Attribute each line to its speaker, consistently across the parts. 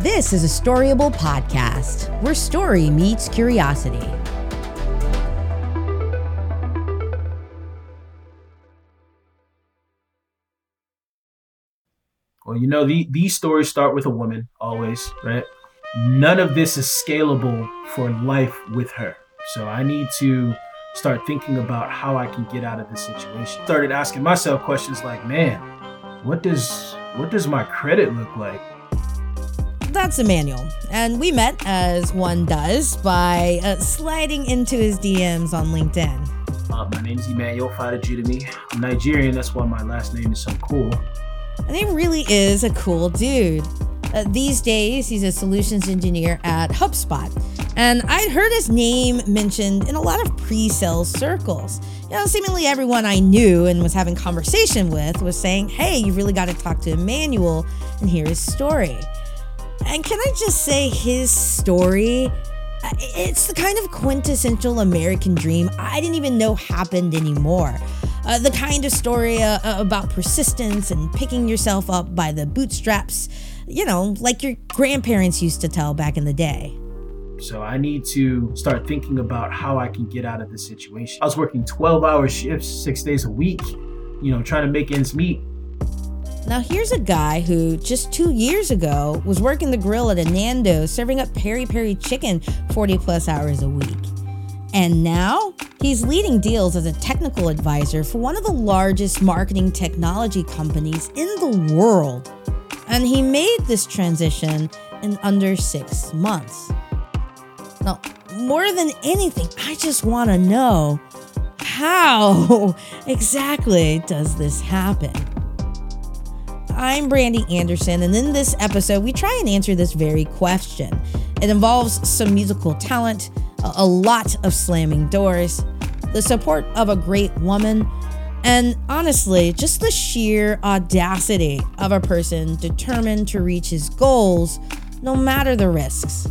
Speaker 1: This is a Storyable podcast where story meets curiosity.
Speaker 2: Well, you know, the, these stories start with a woman, always, right? None of this is scalable for life with her. So I need to start thinking about how I can get out of this situation. Started asking myself questions like, man, what does what does my credit look like?
Speaker 1: That's Emmanuel, and we met as one does by uh, sliding into his DMs on LinkedIn.
Speaker 2: Uh, my name is Emmanuel Fadajudemi. I'm Nigerian, that's why my last name is so cool.
Speaker 1: And he really is a cool dude. Uh, these days, he's a solutions engineer at HubSpot. And I'd heard his name mentioned in a lot of pre sales circles. You know, seemingly everyone I knew and was having conversation with was saying, hey, you really got to talk to Emmanuel and hear his story. And can I just say, his story, it's the kind of quintessential American dream I didn't even know happened anymore. Uh, the kind of story uh, uh, about persistence and picking yourself up by the bootstraps, you know, like your grandparents used to tell back in the day.
Speaker 2: So I need to start thinking about how I can get out of this situation. I was working 12 hour shifts, six days a week, you know, trying to make ends meet.
Speaker 1: Now, here's a guy who just two years ago was working the grill at a Nando's serving up peri peri chicken 40 plus hours a week. And now he's leading deals as a technical advisor for one of the largest marketing technology companies in the world. And he made this transition in under six months. Now, more than anything, I just want to know how exactly does this happen? I'm Brandy Anderson, and in this episode, we try and answer this very question. It involves some musical talent, a lot of slamming doors, the support of a great woman, and honestly, just the sheer audacity of a person determined to reach his goals no matter the risks.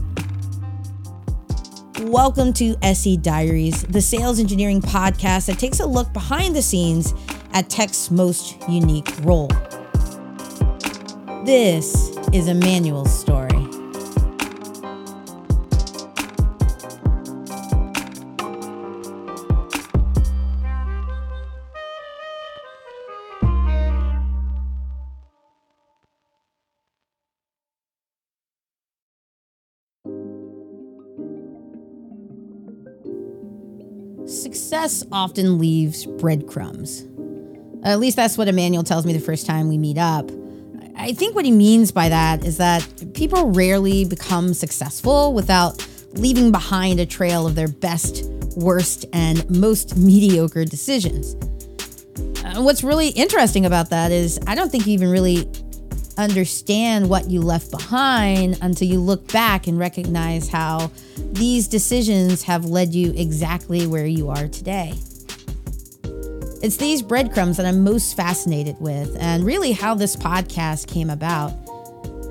Speaker 1: Welcome to SE Diaries, the sales engineering podcast that takes a look behind the scenes at tech's most unique role. This is Emmanuel's story. Success often leaves breadcrumbs. At least that's what Emmanuel tells me the first time we meet up. I think what he means by that is that people rarely become successful without leaving behind a trail of their best, worst, and most mediocre decisions. Uh, what's really interesting about that is I don't think you even really understand what you left behind until you look back and recognize how these decisions have led you exactly where you are today. It's these breadcrumbs that I'm most fascinated with, and really how this podcast came about.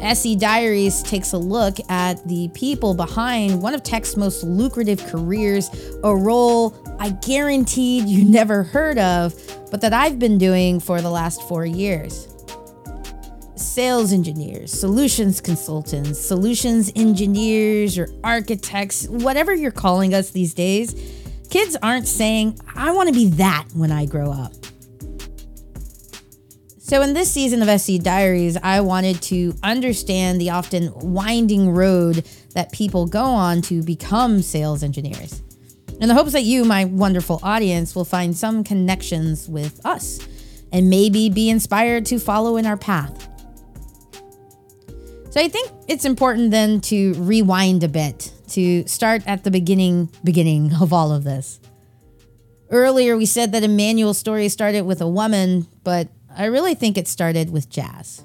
Speaker 1: SE Diaries takes a look at the people behind one of tech's most lucrative careers, a role I guaranteed you never heard of, but that I've been doing for the last four years sales engineers, solutions consultants, solutions engineers, or architects, whatever you're calling us these days, kids aren't saying, I want to be that when I grow up. So, in this season of SE Diaries, I wanted to understand the often winding road that people go on to become sales engineers. In the hopes that you, my wonderful audience, will find some connections with us and maybe be inspired to follow in our path. So I think it's important then to rewind a bit to start at the beginning beginning of all of this. Earlier we said that Emmanuel's story started with a woman, but I really think it started with jazz.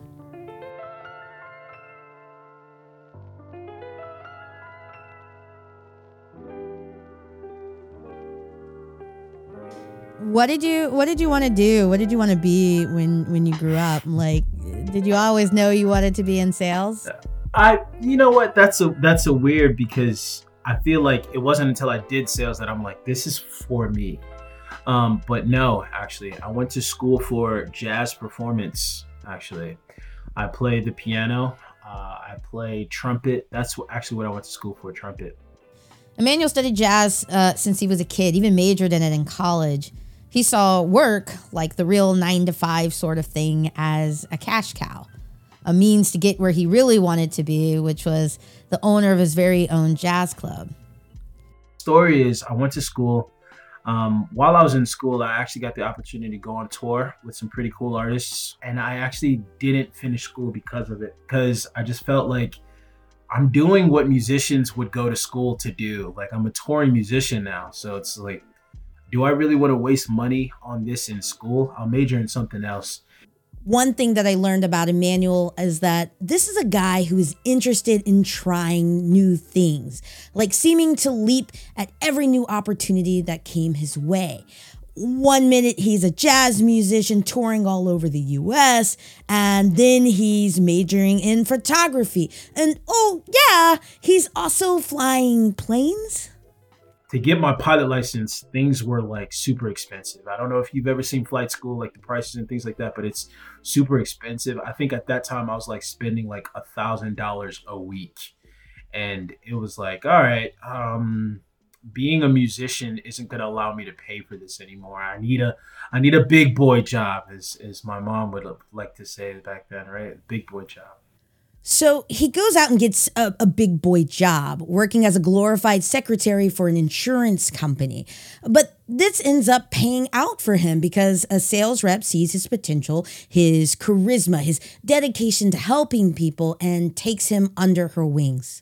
Speaker 1: What did you what did you want to do? What did you want to be when when you grew up? Like did you always know you wanted to be in sales?
Speaker 2: I you know what? That's a that's a weird because I feel like it wasn't until I did sales that I'm like, this is for me. Um, but no, actually, I went to school for jazz performance. Actually, I played the piano. Uh, I play trumpet. That's what, actually what I went to school for, trumpet.
Speaker 1: Emmanuel studied jazz uh, since he was a kid, even majored in it in college. He saw work, like the real nine to five sort of thing, as a cash cow, a means to get where he really wanted to be, which was the owner of his very own jazz club.
Speaker 2: Story is, I went to school. Um, while I was in school, I actually got the opportunity to go on tour with some pretty cool artists, and I actually didn't finish school because of it, because I just felt like I'm doing what musicians would go to school to do. Like I'm a touring musician now. So it's like, do I really want to waste money on this in school? I'll major in something else.
Speaker 1: One thing that I learned about Emmanuel is that this is a guy who is interested in trying new things, like seeming to leap at every new opportunity that came his way one minute he's a jazz musician touring all over the US, and then he's majoring in photography. And oh, yeah, he's also flying planes.
Speaker 2: To get my pilot license, things were like super expensive. I don't know if you've ever seen flight school, like the prices and things like that, but it's super expensive. I think at that time I was like spending like a thousand dollars a week. And it was like, all right, um, being a musician isn't to allow me to pay for this anymore. I need a I need a big boy job, as as my mom would like to say back then, right? Big boy job.
Speaker 1: So he goes out and gets a, a, big boy job working as a glorified secretary for an insurance company. But this ends up paying out for him because a sales rep sees his potential, his charisma, his dedication to helping people, and takes him under her wings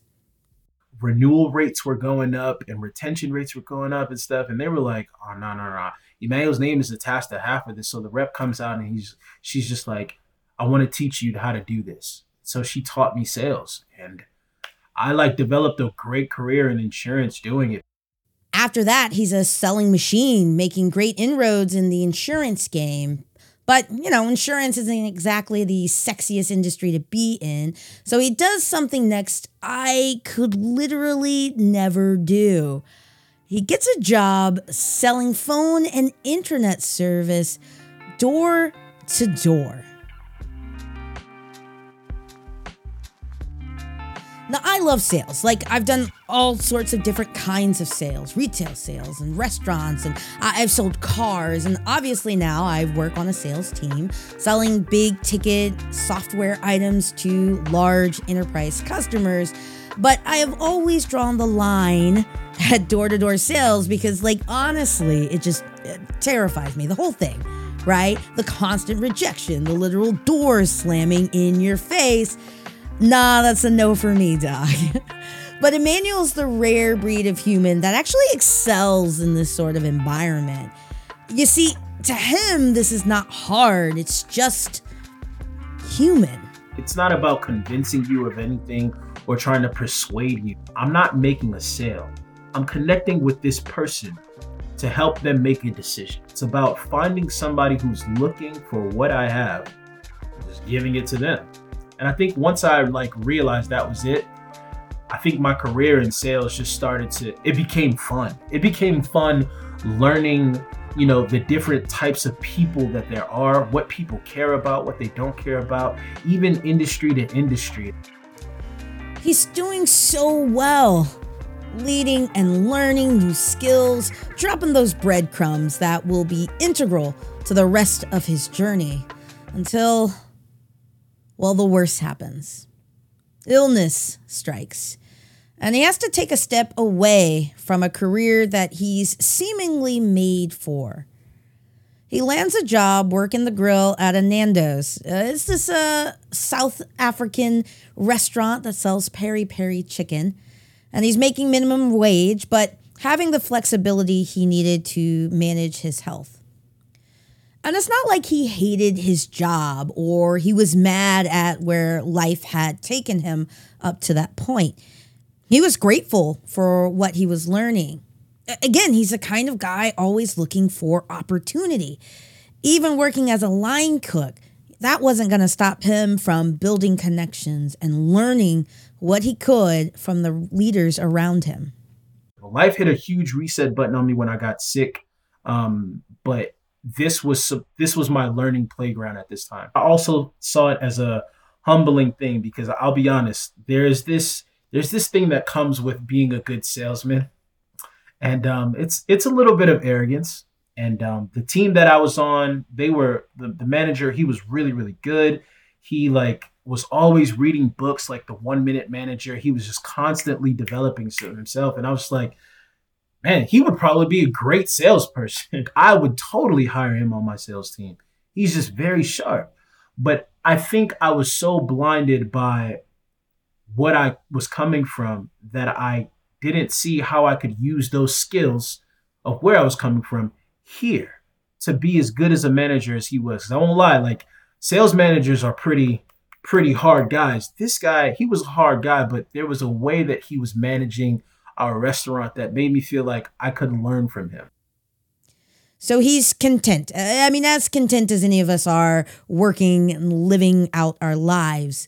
Speaker 2: renewal rates were going up and retention rates were going up and stuff. And they were like, oh, no, no, no. Emmanuel's name is attached to half of this. So the rep comes out and he's she's just like, I want to teach you how to do this. So she taught me sales. And I like developed a great career in insurance doing it.
Speaker 1: After that, he's a selling machine, making great inroads in the insurance game. But, you know, insurance isn't exactly the sexiest industry to be in. So he does something next I could literally never do. He gets a job selling phone and internet service door to door. Now, I love sales. Like, I've done all sorts of different kinds of sales retail sales and restaurants, and I've sold cars. And obviously, now I work on a sales team selling big ticket software items to large enterprise customers. But I have always drawn the line at door to door sales because, like, honestly, it just it terrifies me. The whole thing, right? The constant rejection, the literal doors slamming in your face Nah, that's a no for me, dog. but Emmanuel's the rare breed of human that actually excels in this sort of environment. You see, to him, this is not hard, it's just human.
Speaker 2: It's not about convincing you of anything or trying to persuade you. I'm not making a sale. I'm connecting with this person to help them make a decision. It's about finding somebody who's looking for what I have, just giving it to them. And I think once I like realized that was it, I think my career in sales just started to it became fun. It became fun learning, you know, the different types of people that there are, what people care about, what they don't care about, even industry to industry.
Speaker 1: He's doing so well leading and learning new skills, dropping those breadcrumbs that will be integral to the rest of his journey until well, the worst happens. Illness strikes, and he has to take a step away from a career that he's seemingly made for. He lands a job working the grill at a Nando's. Uh, it's this uh, South African restaurant that sells peri peri chicken, and he's making minimum wage, but having the flexibility he needed to manage his health. And it's not like he hated his job or he was mad at where life had taken him up to that point. He was grateful for what he was learning. Again, he's the kind of guy always looking for opportunity. Even working as a line cook, that wasn't going to stop him from building connections and learning what he could from the leaders around him.
Speaker 2: Life hit a huge reset button on me when I got sick. Um, but this was this was my learning playground at this time. I also saw it as a humbling thing because I'll be honest, there's this there's this thing that comes with being a good salesman, and um, it's it's a little bit of arrogance. And um, the team that I was on, they were the, the manager. He was really really good. He like was always reading books like the One Minute Manager. He was just constantly developing himself, and I was like, man, he would probably be a great salesperson. I would totally hire him on my sales team. He's just very sharp. But I think I was so blinded by what I was coming from that I didn't see how I could use those skills of where I was coming from here to be as good as a manager as he was. I won't lie, like sales managers are pretty pretty hard guys. This guy, he was a hard guy, but there was a way that he was managing our restaurant that made me feel like I could learn from him.
Speaker 1: So he's content. Uh, I mean, as content as any of us are working and living out our lives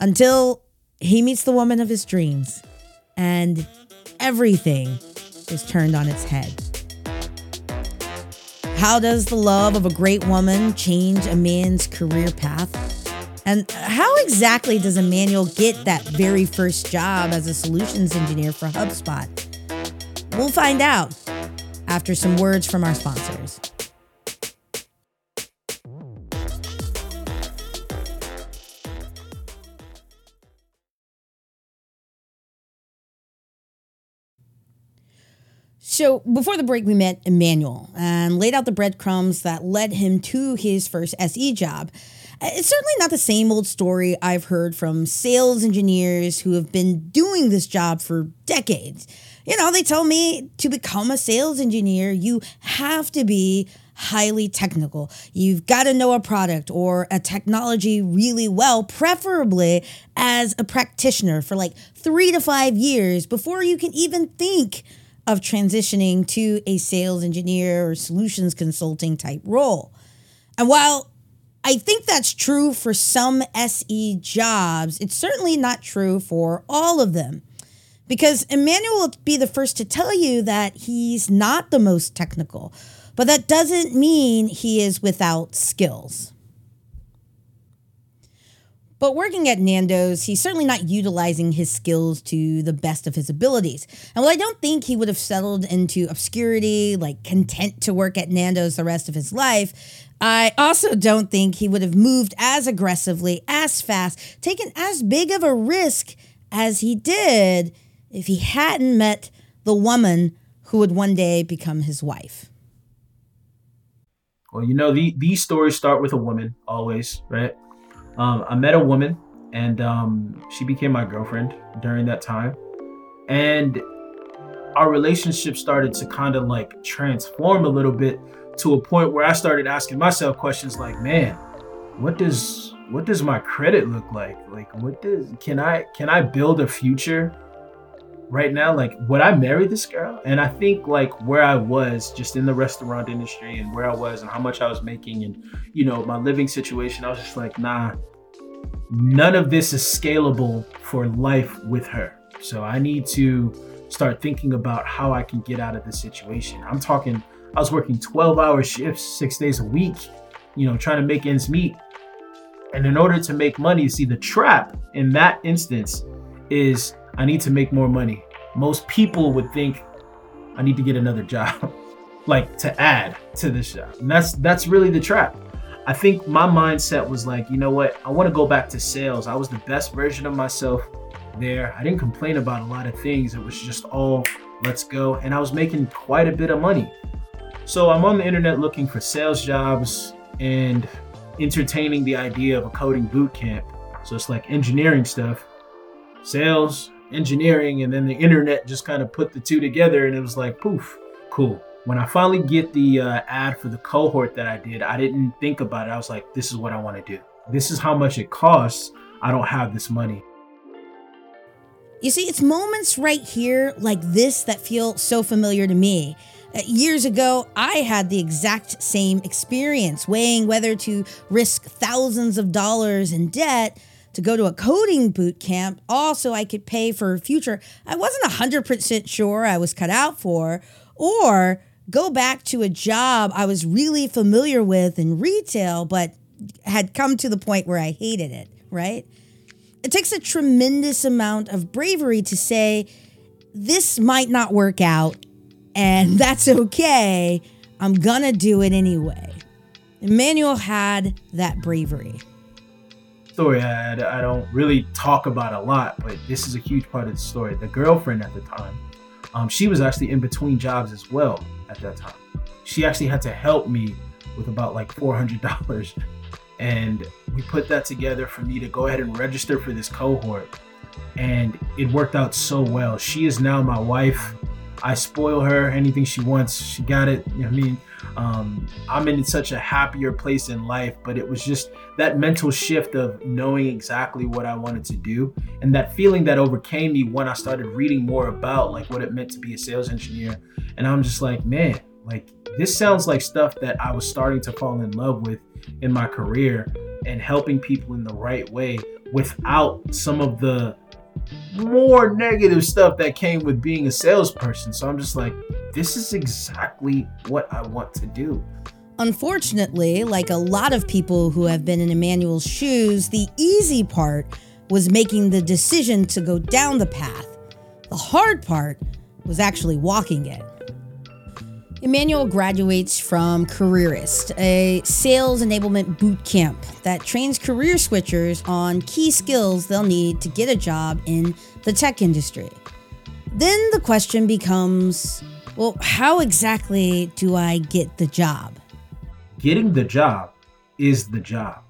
Speaker 1: until he meets the woman of his dreams and everything is turned on its head. How does the love of a great woman change a man's career path? And how exactly does Emmanuel get that very first job as a solutions engineer for HubSpot? We'll find out after some words from our sponsors. So, before the break, we met Emmanuel and laid out the breadcrumbs that led him to his first SE job. It's certainly not the same old story I've heard from sales engineers who have been doing this job for decades. You know, they tell me to become a sales engineer, you have to be highly technical. You've got to know a product or a technology really well, preferably as a practitioner for like three to five years before you can even think of transitioning to a sales engineer or solutions consulting type role. And while I think that's true for some SE jobs. It's certainly not true for all of them. Because Emmanuel will be the first to tell you that he's not the most technical, but that doesn't mean he is without skills. But working at Nando's, he's certainly not utilizing his skills to the best of his abilities. And while I don't think he would have settled into obscurity, like content to work at Nando's the rest of his life, I also don't think he would have moved as aggressively, as fast, taken as big of a risk as he did if he hadn't met the woman who would one day become his wife.
Speaker 2: Well, you know, the, these stories start with a woman, always, right? Um, I met a woman and um, she became my girlfriend during that time. And our relationship started to kind of like transform a little bit to a point where I started asking myself questions like, man, what does what does my credit look like? Like what does can I can I build a future right now? Like would I marry this girl? And I think like where I was just in the restaurant industry and where I was and how much I was making and you know my living situation, I was just like, nah, none of this is scalable for life with her. So I need to start thinking about how I can get out of this situation. I'm talking I was working 12 hour shifts, six days a week, you know, trying to make ends meet. And in order to make money, see, the trap in that instance is I need to make more money. Most people would think I need to get another job, like to add to this job. And that's that's really the trap. I think my mindset was like, you know what? I want to go back to sales. I was the best version of myself there. I didn't complain about a lot of things. It was just all let's go. And I was making quite a bit of money. So I'm on the internet looking for sales jobs and entertaining the idea of a coding boot camp. So it's like engineering stuff, sales, engineering, and then the internet just kind of put the two together and it was like, poof, cool. When I finally get the uh, ad for the cohort that I did, I didn't think about it. I was like, this is what I want to do. This is how much it costs. I don't have this money.
Speaker 1: You see, it's moments right here like this that feel so familiar to me. Uh, years ago, I had the exact same experience, weighing whether to risk thousands of dollars in debt to go to a coding boot camp, also I could pay for future I wasn't 100% sure I was cut out for, or go back to a job I was really familiar with in retail, but had come to the point where I hated it. right? It takes a tremendous amount of bravery to say, this might not work out, and that's okay. I'm gonna do it anyway. Emmanuel had that bravery.
Speaker 2: Story I, I don't really talk about a lot, but this is a huge part of the story. The girlfriend at the time, um, she was actually in between jobs as well at that time. She actually had to help me with about like $400 and we put that together for me to go ahead and register for this cohort and it worked out so well she is now my wife i spoil her anything she wants she got it you know i mean? Um, i'm in such a happier place in life but it was just that mental shift of knowing exactly what i wanted to do and that feeling that overcame me when i started reading more about like what it meant to be a sales engineer. And i'm just like man like this sounds like stuff that i was starting to fall in love with in my career and helping people in the right way without some of the more negative stuff that came with being a salesperson. So I'm just like, this is exactly what I want to do.
Speaker 1: Unfortunately, like a lot of people who have been in Emmanuel's shoes, the easy part was making the decision to go down the path. The hard part was actually walking it. Emmanuel graduates from Careerist, a sales enablement boot camp that trains career switchers on key skills they'll need to get a job in the tech industry. Then the question becomes well, how exactly do I get the job?
Speaker 2: Getting the job is the job.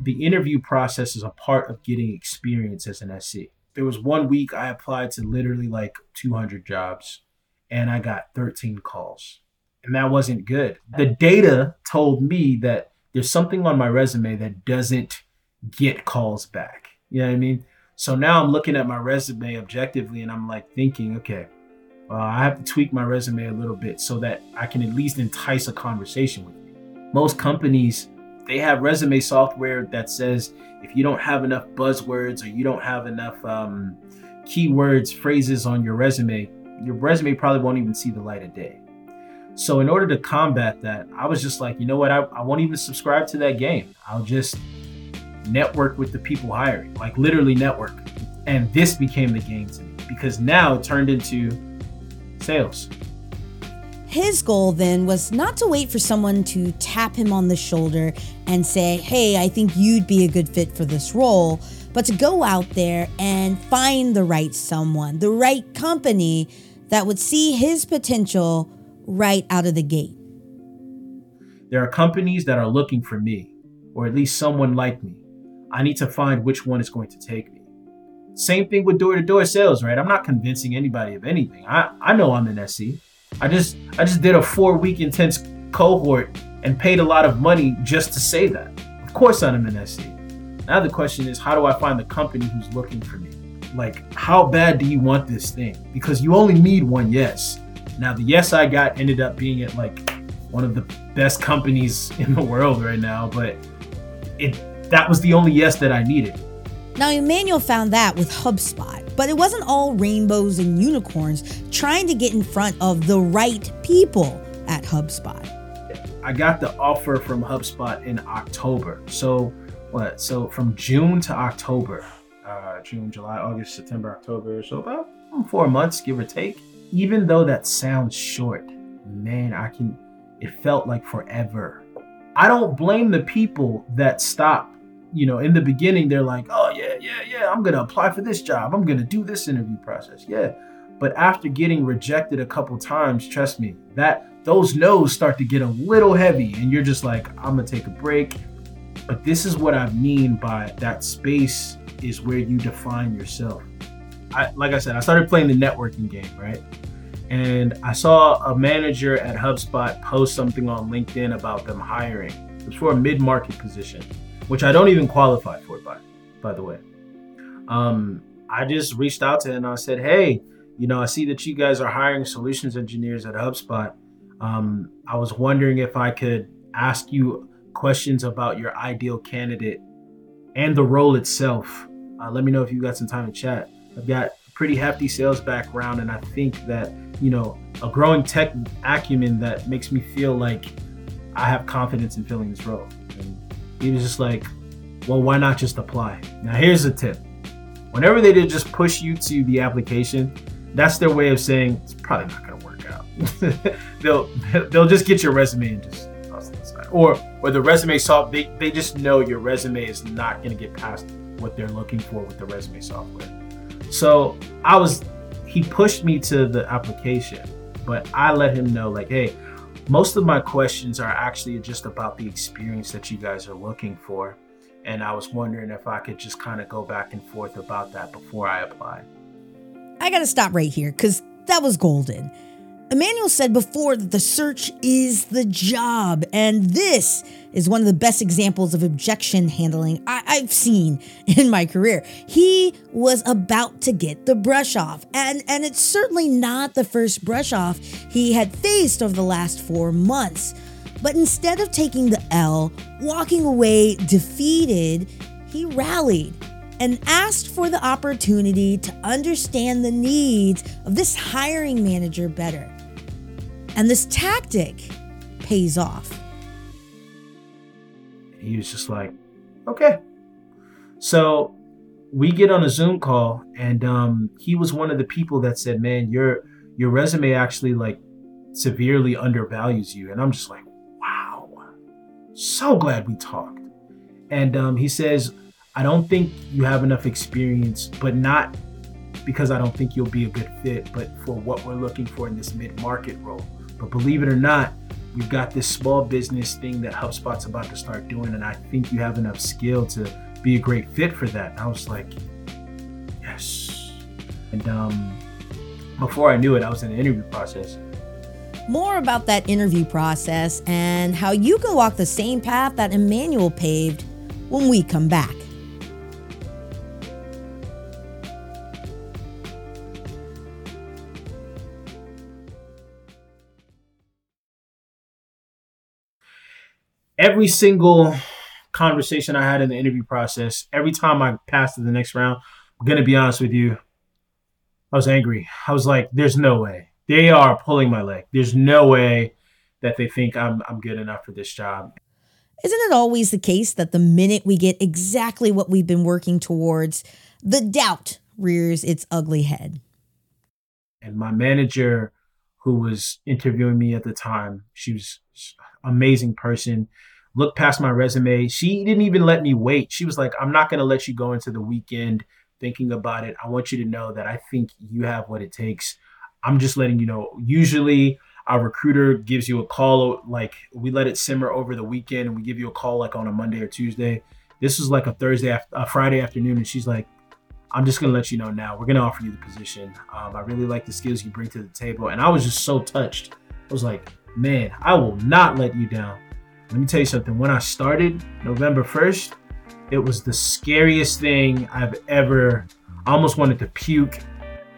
Speaker 2: The interview process is a part of getting experience as an SC. There was one week I applied to literally like 200 jobs and I got 13 calls and that wasn't good. The data told me that there's something on my resume that doesn't get calls back. You know what I mean? So now I'm looking at my resume objectively and I'm like thinking, okay, well, I have to tweak my resume a little bit so that I can at least entice a conversation with me. Most companies, they have resume software that says if you don't have enough buzzwords or you don't have enough um, keywords, phrases on your resume, your resume probably won't even see the light of day. So in order to combat that, I was just like, you know what? I, I won't even subscribe to that game. I'll just network with the people hiring, like literally network. And this became the game to me because now it turned into sales.
Speaker 1: His goal then was not to wait for someone to tap him on the shoulder and say, Hey, I think you'd be a good fit for this role, but to go out there and find the right someone, the right company that would see his potential right out of the gate.
Speaker 2: There are companies that are looking for me, or at least someone like me. I need to find which one is going to take me. Same thing with door-to-door sales, right? I'm not convincing anybody of anything. I, I know I'm an SC. I just I just did a four week intense cohort and paid a lot of money just to say that. Of course I'm an SC. Now the question is how do I find the company who's looking for me? Like how bad do you want this thing? Because you only need one yes. Now, the yes I got ended up being at like one of the best companies in the world right now, but it that was the only yes that I needed.
Speaker 1: Now, Emmanuel found that with HubSpot, but it wasn't all rainbows and unicorns trying to get in front of the right people at HubSpot.
Speaker 2: I got the offer from HubSpot in October. So, what? So, from June to October, uh, June, July, August, September, October. So, about four months, give or take even though that sounds short, man, I can, it felt like forever. I don't blame the people that stop. You know, in the beginning, they're like, oh, yeah, yeah, yeah, I'm going to apply for this job. I'm going to do this interview process. Yeah. But after getting rejected a couple times, trust me, that those no's start to get a little heavy and you're just like, I'm going to take a break. But this is what I mean by that space is where you define yourself. I, like I said, I started playing the networking game, right? And I saw a manager at HubSpot post something on LinkedIn about them hiring. It was for a mid-market position, which I don't even qualify for, by by the way. Um, I just reached out to him and I said, "Hey, you know, I see that you guys are hiring solutions engineers at HubSpot. Um, I was wondering if I could ask you questions about your ideal candidate and the role itself. Uh, let me know if you got some time to chat." I've got a pretty hefty sales background, and I think that you know a growing tech acumen that makes me feel like I have confidence in filling this role. And he was just like, well, why not just apply? Now, here's a tip. Whenever they did just push you to the application, that's their way of saying it's probably not going to work out. they'll they'll just get your resume and just toss it aside. Or or the resume soft they, they just know your resume is not going to get past what they're looking for with the resume software. So I was he pushed me to the application, but I let him know like, hey, most of my questions are actually just about the experience that you guys are looking for. And I was wondering if I could just kind of go back and forth about that before I applied.
Speaker 1: I got to stop right here because that was golden. Emmanuel said before that the search is the job, and this is one of the best examples of objection handling I- have seen in my career. He was about to get the brush off, and, and it's certainly not the first brush off he had faced over the last four months. But instead of taking the L, walking away defeated, he rallied and asked for the opportunity to understand the needs of this hiring manager better. And this tactic pays off.
Speaker 2: He was just like, okay. So we get on a Zoom call, and um, he was one of the people that said, man, your your resume actually like severely undervalues you. And I'm just like, wow, so glad we talked. And um, he says, I don't think you have enough experience, but not because I don't think you'll be a good fit, but for what we're looking for in this mid market role. But believe it or not, we've got this small business thing that HubSpot's about to start doing, and I think you have enough skill to be a great fit for that. And I was like, yes. And um, before I knew it, I was in the interview process.
Speaker 1: More about that interview process and how you can walk the same path that Emmanuel paved when we come back.
Speaker 2: Every single conversation I had in the interview process, every time I passed to the next round, I'm gonna be honest with you, I was angry. I was like, "There's no way they are pulling my leg. There's no way that they think I'm I'm good enough for this job."
Speaker 1: Isn't it always the case that the minute we get exactly what we've been working towards, the doubt rears its ugly head?
Speaker 2: And my manager, who was interviewing me at the time, she was amazing person. Looked past my resume. She didn't even let me wait. She was like, I'm not going to let you go into the weekend thinking about it. I want you to know that I think you have what it takes. I'm just letting you know. Usually, our recruiter gives you a call, like we let it simmer over the weekend and we give you a call like on a Monday or Tuesday. This was like a Thursday, a Friday afternoon, and she's like, I'm just gonna let you know now. We're gonna offer you the position. Um, I really like the skills you bring to the table, and I was just so touched. I was like, man, I will not let you down. Let me tell you something. When I started November 1st, it was the scariest thing I've ever I almost wanted to puke.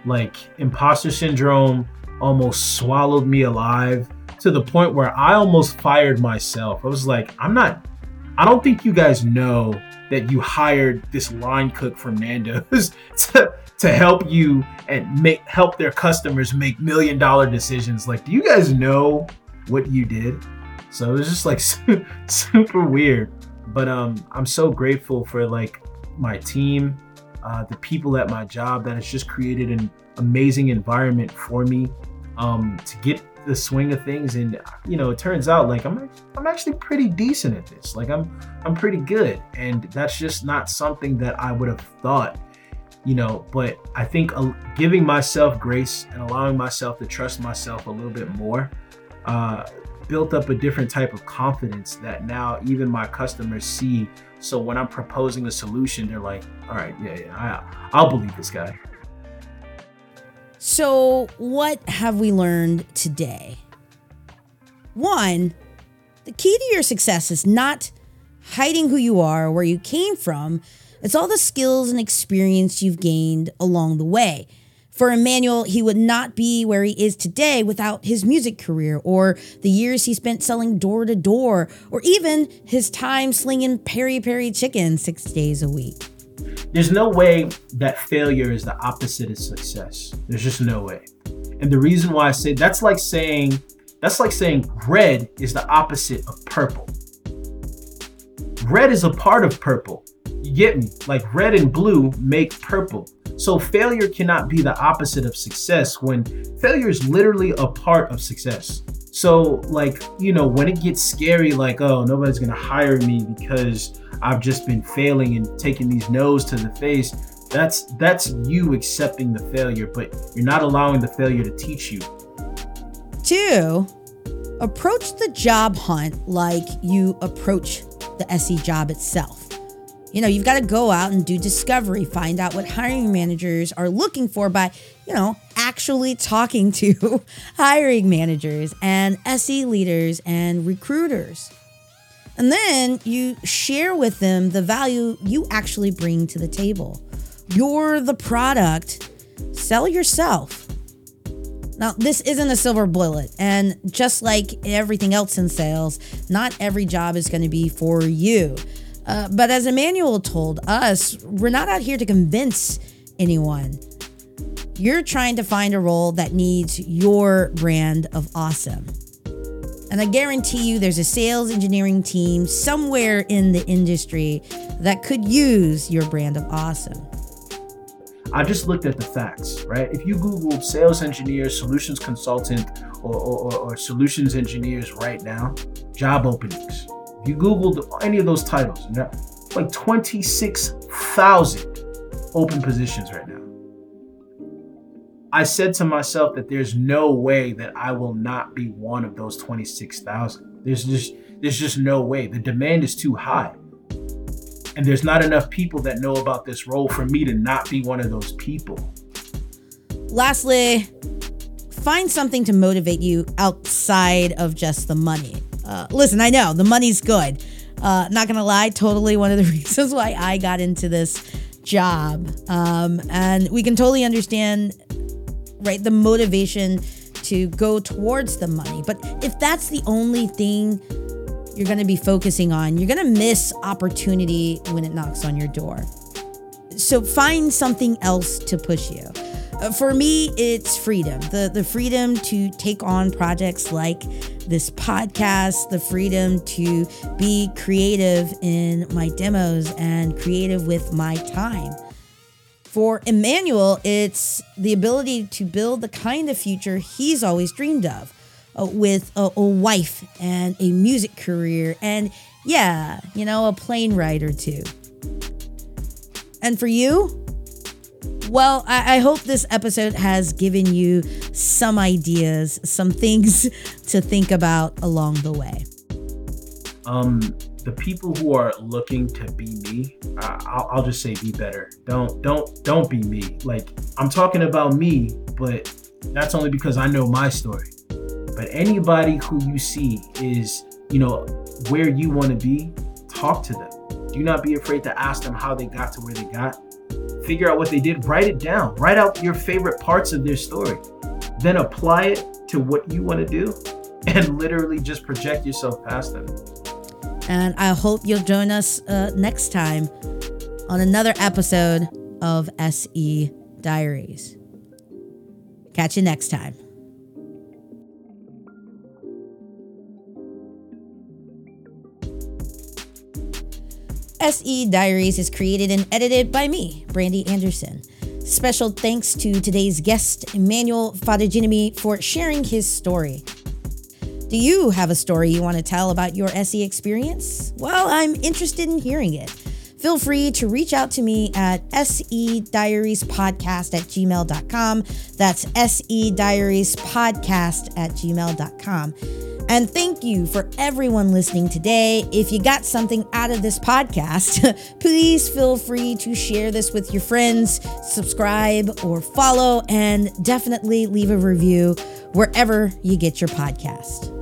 Speaker 2: Like imposter syndrome almost swallowed me alive to the point where I almost fired myself. I was like, I'm not I don't think you guys know that you hired this line cook from Nando's to, to help you and make help their customers make million dollar decisions. Like, do you guys know what you did. So it was just like super weird. But um, I'm so grateful for like my team, uh, the people at my job that has just created an amazing environment for me um, to get the swing of things. And you know, it turns out like I'm I'm actually pretty decent at this. Like I'm I'm pretty good, and that's just not something that I would have thought. You know, but I think uh, giving myself grace and allowing myself to trust myself a little bit more uh, built up a different type of confidence that now even my customers see. So when I'm proposing a solution, they're like, all right, yeah, yeah, I, I'll believe this guy.
Speaker 1: So, what have we learned today? One, the key to your success is not hiding who you are or where you came from. It's all the skills and experience you've gained along the way. For Emmanuel, he would not be where he is today without his music career or the years he spent selling door to door or even his time slinging peri peri chicken six days a week.
Speaker 2: There's no way that failure is the opposite of success. There's just no way. And the reason why I say that's like saying that's like saying red is the opposite of purple. Red is a part of purple. You get me? Like red and blue make purple. So failure cannot be the opposite of success when failure is literally a part of success. So, like, you know, when it gets scary, like, oh, nobody's gonna hire me because I've just been failing and taking these no's to the face, that's that's you accepting the failure, but you're not allowing the failure to teach you.
Speaker 1: Two, approach the job hunt like you approach the SE job itself. You know, you've got to go out and do discovery, find out what hiring managers are looking for by, you know, actually talking to hiring managers and SE leaders and recruiters. And then you share with them the value you actually bring to the table. You're the product. Sell yourself. Now, this isn't a silver bullet. And just like everything else in sales, not every job is going to be for you. Uh, but as Emmanuel told us, we're not out here to convince anyone. You're trying to find a role that needs your brand of awesome. And I guarantee you there's a sales engineering team somewhere in the industry that could use your brand of awesome.
Speaker 2: I just looked at the facts, right? If you Google sales engineer, solutions consultant, or, or, or solutions engineers right now, job openings. You Googled any of those titles, you know, like 26,000 open positions right now. I said to myself that there's no way that I will not be one of those 26,000. There's just there's just no way. The demand is too high and there's not enough people that know about this role for me to not be one of those people.
Speaker 1: Lastly, find something to motivate you outside of just the money. Uh, listen, I know the money's good. Uh, not gonna lie, totally one of the reasons why I got into this job. Um, and we can totally understand, right, the motivation to go towards the money. But if that's the only thing you're to be focusing on, you're to miss opportunity when it knocks on your door. So find something else to push you. Uh, for me, it's freedom the, the freedom to take on projects like this podcast, the freedom to be creative in my demos and creative with my time. For Emmanuel, it's the ability to build the kind of future he's always dreamed of uh, with a, a, wife and a music career and yeah, you know, a plane ride or two. And for you, well, I, I hope this episode has given you some ideas, some things to think about along the way.
Speaker 2: Um, the people who are looking to be me, I'll, I'll just say be better. Don't don't don't be me. Like I'm talking about me, but that's only because I know my story. But anybody who you see is, you know, where you want to be, talk to them. Do not be afraid to ask them how they got to where they got. Figure out what they did, write it down. Write out your favorite parts of their story. Then apply it to what you want to do and literally just project yourself past them.
Speaker 1: And I hope you'll join us uh, next time on another episode of SE Diaries. Catch you next time. SE Diaries is created and edited by me, Brandy Anderson. Special thanks to today's guest, Emmanuel Fadaginimi, for sharing his story. Do you have a story you want to tell about your SE experience? Well, I'm interested in hearing it. Feel free to reach out to me at se-diariespodcast at gmail.com. That's se-diariespodcast at gmail.com. And thank you for everyone listening today. If you got something out of this podcast, please feel free to share this with your friends, subscribe or follow, and definitely leave a review wherever you get your podcast.